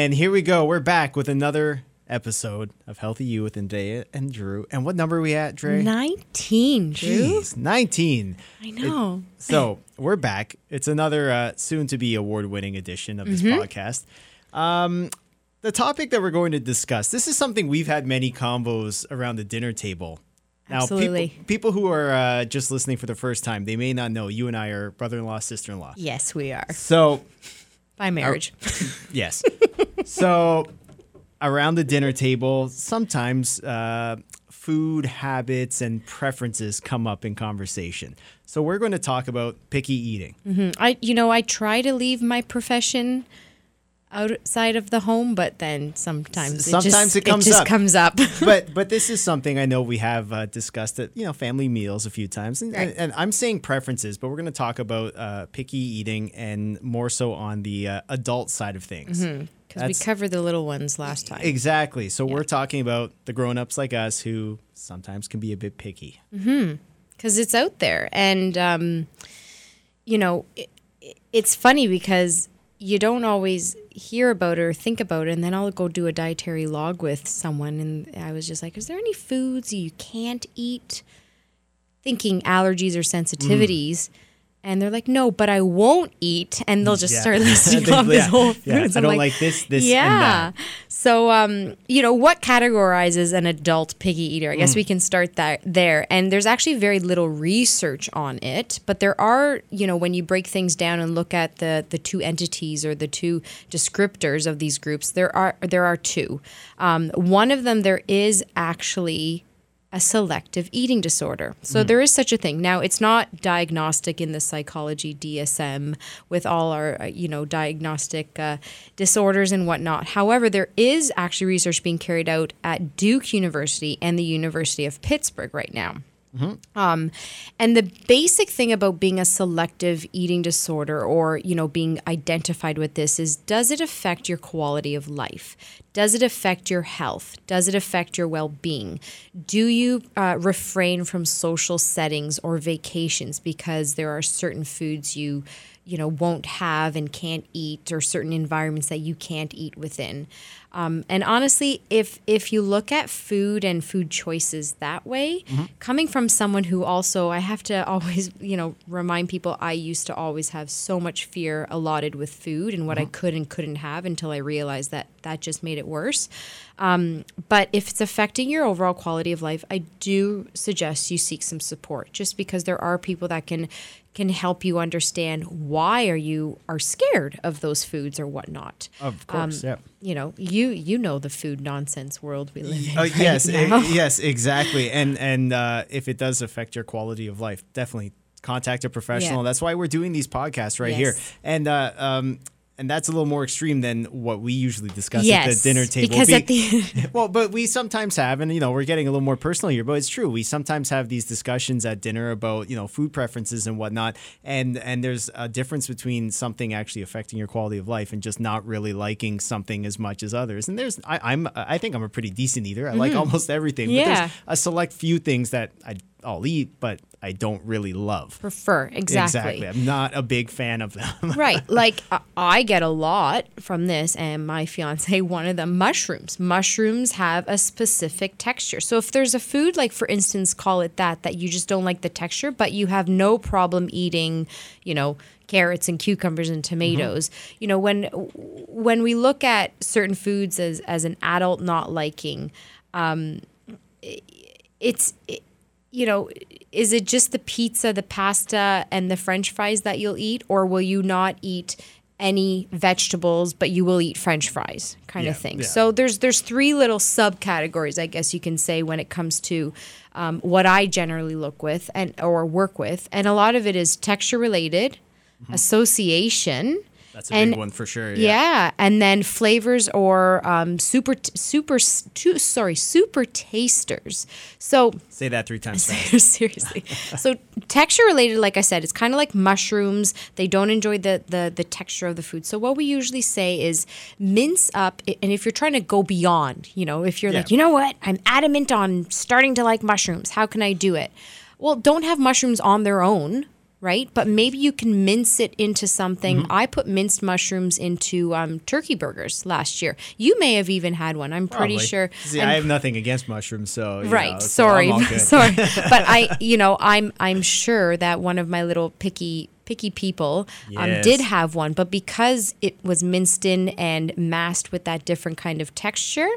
And here we go. We're back with another episode of Healthy You with Andrea and Drew. And what number are we at, Dre? 19, Drew. Jeez, 19. I know. So we're back. It's another uh, soon to be award winning edition of this Mm-hmm. podcast. Um, the topic that we're going to discuss this is something we've had many combos around the dinner table. Now, Absolutely. people, people who are uh, just listening for the first time, they may not know you and I are brother in law, sister in law. yes, we are. So By marriage. Yes. So around the dinner table, sometimes uh, food habits and preferences come up in conversation. So we're going to talk about picky eating. I you know, I try to leave my profession outside of the home, but then sometimes it Sometimes just, it comes just up. comes up. but but this is something I know we have uh, discussed at you know family meals a few times, and, and, Right. and I'm saying preferences, but we're going to talk about uh, picky eating and more so on the uh, adult side of things. Because we covered the little ones last time. Exactly. So we're talking about the grown-ups like us who sometimes can be a bit picky. because it's out there and um, you know it, it's funny because you don't always hear about it or think about it and then i'll go do a dietary log with someone and i was just like is there any foods you can't eat? Thinking allergies or sensitivities and they're like no but i won't eat and they'll just Yeah. start listing off this yeah, whole yeah. foods. I I'm don't like this, this, and yeah that. so um you know what categorizes an adult piggy eater i Mm. guess we can start that there and there's actually very little research on it but there are you know when you break things down and look at the the two entities or the two descriptors of these groups there are there are two um, one of them there is actually a selective eating disorder. So there is such a thing. Now it's not diagnostic in the psychology DSM with all our uh, you know diagnostic uh, disorders and whatnot. However, there is actually research being carried out at Duke University and the University of Pittsburgh right now. Um, and the basic thing about being a selective eating disorder or, you know, being identified with this is does it affect your quality of life? Does it affect your health? Does it affect your well being? Do you uh, refrain from social settings or vacations because there are certain foods you you know won't have and can't eat or certain environments that you can't eat within. Um, and honestly if if you look at food and food choices that way coming from someone who also i have to always you know remind people i used to always have so much fear allotted with food and what i could and couldn't have until i realized that that just made it worse. Um, but if it's affecting your overall quality of life i do suggest you seek some support just because there are people that can can help you understand why are you are scared of those foods or whatnot. Of course, yeah. You know, you you know the food nonsense world we live in. Oh right yes, yes, exactly. And and uh, if it does affect your quality of life, definitely contact a professional. Yeah. That's why we're doing these podcasts right here. And uh, um, and that's a little more extreme than what we usually discuss at the dinner table. because Be- at the well, but we sometimes have, and you know, we're getting a little more personal here, but it's true. We sometimes have these discussions at dinner about you know food preferences and whatnot, and and there's a difference between something actually affecting your quality of life and just not really liking something as much as others. And there's, I, I'm, I think I'm a pretty decent eater. I like almost everything. But Mm-hmm. Yeah. there's a select few things that I, I'll eat, but I don't really love. prefer exactly. I'm not a big fan of them. right. Like I- get a lot from this, and my fiance, one of them, mushrooms. Mushrooms have a specific texture. So if there's a food, like for instance, call it that, that you just don't like the texture, but you have no problem eating, you know, carrots and cucumbers and tomatoes. You know, when when we look at certain foods as as an adult not liking, um, it's it, you know, is it just the pizza, the pasta, and the french fries that you'll eat, or will you not eat any vegetables, but you will eat french fries kind Yeah, of thing? yeah. So there's there's three little subcategories, I guess you can say, when it comes to um, what I generally look with and or work with, and a lot of it is texture related, association. That's a And- big one for sure. Yeah. and then flavors or um, super super two, sorry super tasters. So Say that three times seriously, so texture related, like I said, it's kind of like mushrooms. They don't enjoy the, the the texture of the food. So what we usually say is mince up, and if you're trying to go beyond, you know, if you're Yeah. like, you know what, I'm adamant on starting to like mushrooms. How can I do it? Well, don't have mushrooms on their own right? But maybe you can mince it into something. Mm-hmm. I put minced mushrooms into um, turkey burgers last year. You may have even had one. I'm pretty sure. See, I have nothing against mushrooms, so right know, so sorry good. sorry but i you know i'm i'm sure that one of my little picky picky people um, did have one but because it was minced in and masked with that different kind of texture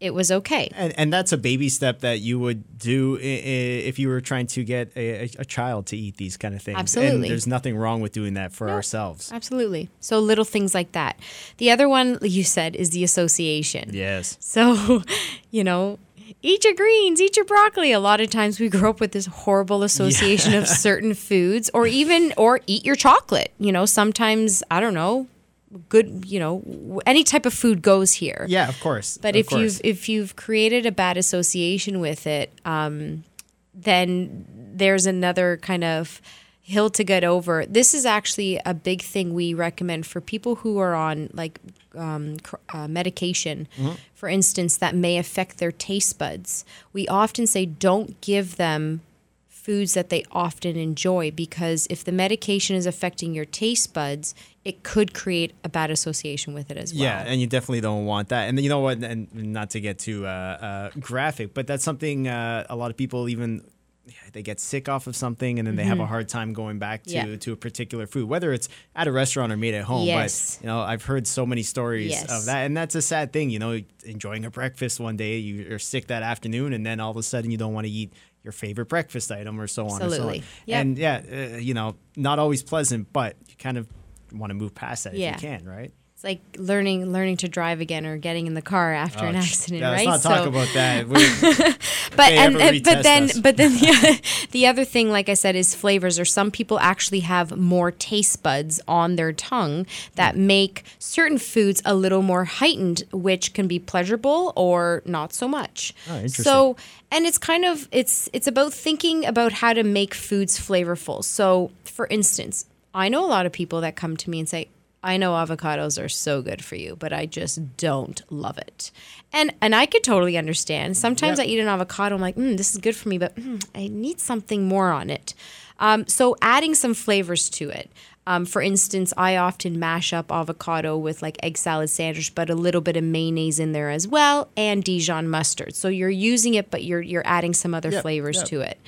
it was okay And, and that's a baby step that you would do if you were trying to get a, a- child to eat these kind of things. Absolutely. And there's nothing wrong with doing that for ourselves. absolutely so little things like that the other one you said is the association Yes. So, you know, eat your greens, eat your broccoli. A lot of times we grow up with this horrible association of certain foods or even or eat your chocolate. You know, sometimes I don't know, good, you know, any type of food goes here. Yeah, of course. But of if course. you've if you've created a bad association with it, um, then there's another kind of hill to get over. This is actually a big thing we recommend for people who are on like um, cr- uh, medication, Mm-hmm. for instance, that may affect their taste buds. We often say don't give them foods that they often enjoy because if the medication is affecting your taste buds, it could create a bad association with it as well. Yeah, and you definitely don't want that. And you know what? And not to get too uh, uh, graphic, but that's something uh, a lot of people even they get sick off of something, and then they have a hard time going back to Mm-hmm. Yeah. to a particular food, whether it's at a restaurant or made at home. Yes. But you know, I've heard so many stories Yes. of that, and that's a sad thing. You know, enjoying a breakfast one day, you- you're sick that afternoon, and then all of a sudden you don't want to eat your favorite breakfast item or so on Absolutely. and so on. Yep. And yeah, uh, you know, not always pleasant, but you kind of want to move past that Yeah. if you can, right? It's like learning learning to drive again or getting in the car after oh, an Oh, accident, yeah, right? Let's not talk about that. But and, and- but then us. but then the, the other thing, like I said, is flavors. Or some people actually have more taste buds on their tongue that hmm. make certain foods a little more heightened, which can be pleasurable or not so much. Oh, interesting. So and it's kind of it's it's about thinking about how to make foods flavorful. So for instance, I know a lot of people that come to me and say, I know avocados are so good for you, but I just don't love it. And and I could totally understand. Sometimes Yep. I eat an avocado, I'm like, mm, this is good for me, but mm, I need something more on it. Um, so adding some flavors to it. Um, for instance, I often mash up avocado with like egg salad sandwich, but a little bit of mayonnaise in there as well, and Dijon mustard. So you're using it, but you're you're adding some other Yep, flavors yep. to it.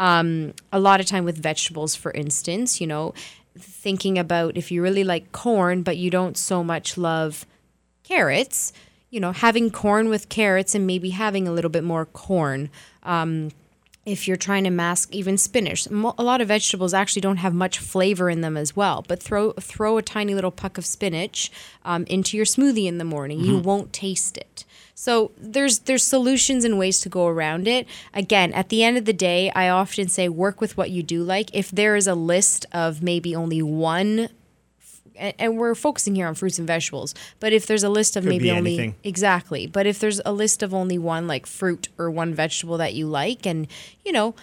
Um, a lot of time with vegetables, for instance, you know, thinking about if you really like corn, but you don't so much love carrots, you know, having corn with carrots and maybe having a little bit more corn. Um, if you're trying to mask even spinach, a lot of vegetables actually don't have much flavor in them as well. But throw throw a tiny little puck of spinach um, into your smoothie in the morning, you won't taste it. So there's there's solutions and ways to go around it. Again, at the end of the day, I often say work with what you do like. If there is a list of maybe only one and, we're focusing here on fruits and vegetables. But if there's a list of Could maybe only anything. exactly, but if there's a list of only one like fruit or one vegetable that you like, and you know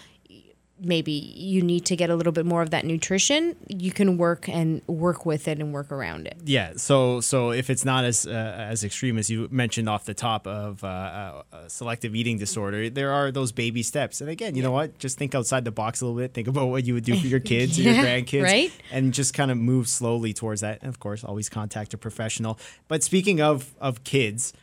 maybe you need to get a little bit more of that nutrition, you can work and work with it and work around it. yeah. So so if it's not as uh, as extreme as you mentioned off the top of uh, uh, selective eating disorder, there are those baby steps. And again, you know what? Just think outside the box a little bit. Think about what you would do for your kids or your grandkids, right? And just kind of move slowly towards that. And of course, always contact a professional. But speaking of of kids.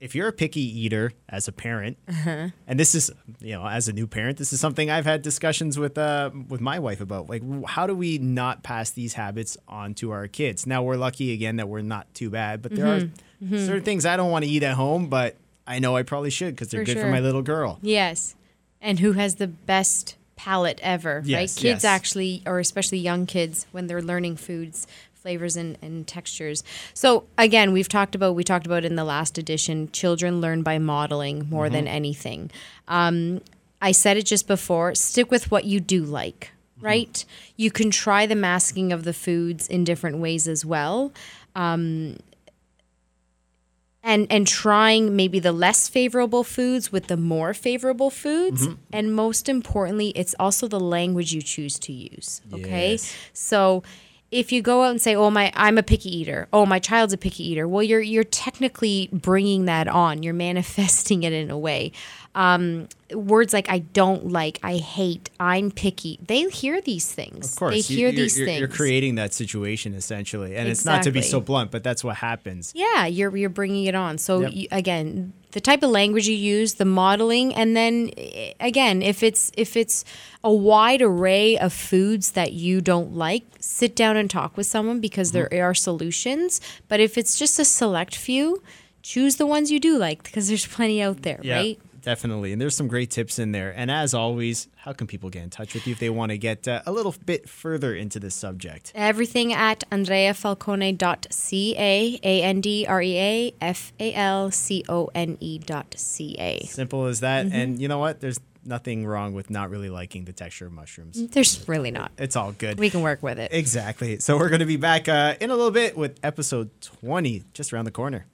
If you're a picky eater as a parent, Uh-huh. and this is you know as a new parent this is something i've had discussions with uh with my wife about like how do we not pass these habits on to our kids now we're lucky again that we're not too bad but there Mm-hmm. are certain things i don't want to eat at home but i know i probably should because they're For good for my little girl Yes. And who has the best palate ever, Yes, right? Kids yes. actually, or especially young kids, when they're learning foods, flavors, and, and textures. So again, we've talked about we talked about in the last edition. Children learn by modeling more than anything. Um, I said it just before. Stick with what you do like. Right, you can try the masking of the foods in different ways as well and and trying maybe the less favorable foods with the more favorable foods Mm-hmm. and most importantly it's also the language you choose to use okay Yes. so if you go out and say oh my i'm a picky eater. Oh my child's a picky eater. Well you're you're technically bringing that on. You're manifesting it in a way. Um, words like I don't like, I hate, I'm picky. They hear these things. Of course, they you- hear you're, these you're, things. You're creating that situation essentially, and it's not to be so blunt, but that's what happens. Yeah, you're you're bringing it on. So Yep. you, again, the type of language you use, the modeling, and then eh, again, if it's if it's a wide array of foods that you don't like, sit down and talk with someone because Mm-hmm. there are solutions. But if it's just a select few, choose the ones you do like because there's plenty out there, right? Definitely. And there's some great tips in there. And as always, how can people get in touch with you if they want to get uh, a little bit further into this subject? Everything at andreafalcone.ca, A N D R E A F A L C O N E dot C A. Simple as that. Mm-hmm. And you know what? There's nothing wrong with not really liking the texture of mushrooms. There's really not. It's all good. We can work with it. Exactly. So we're going to be back uh, in a little bit with episode 20 just around the corner.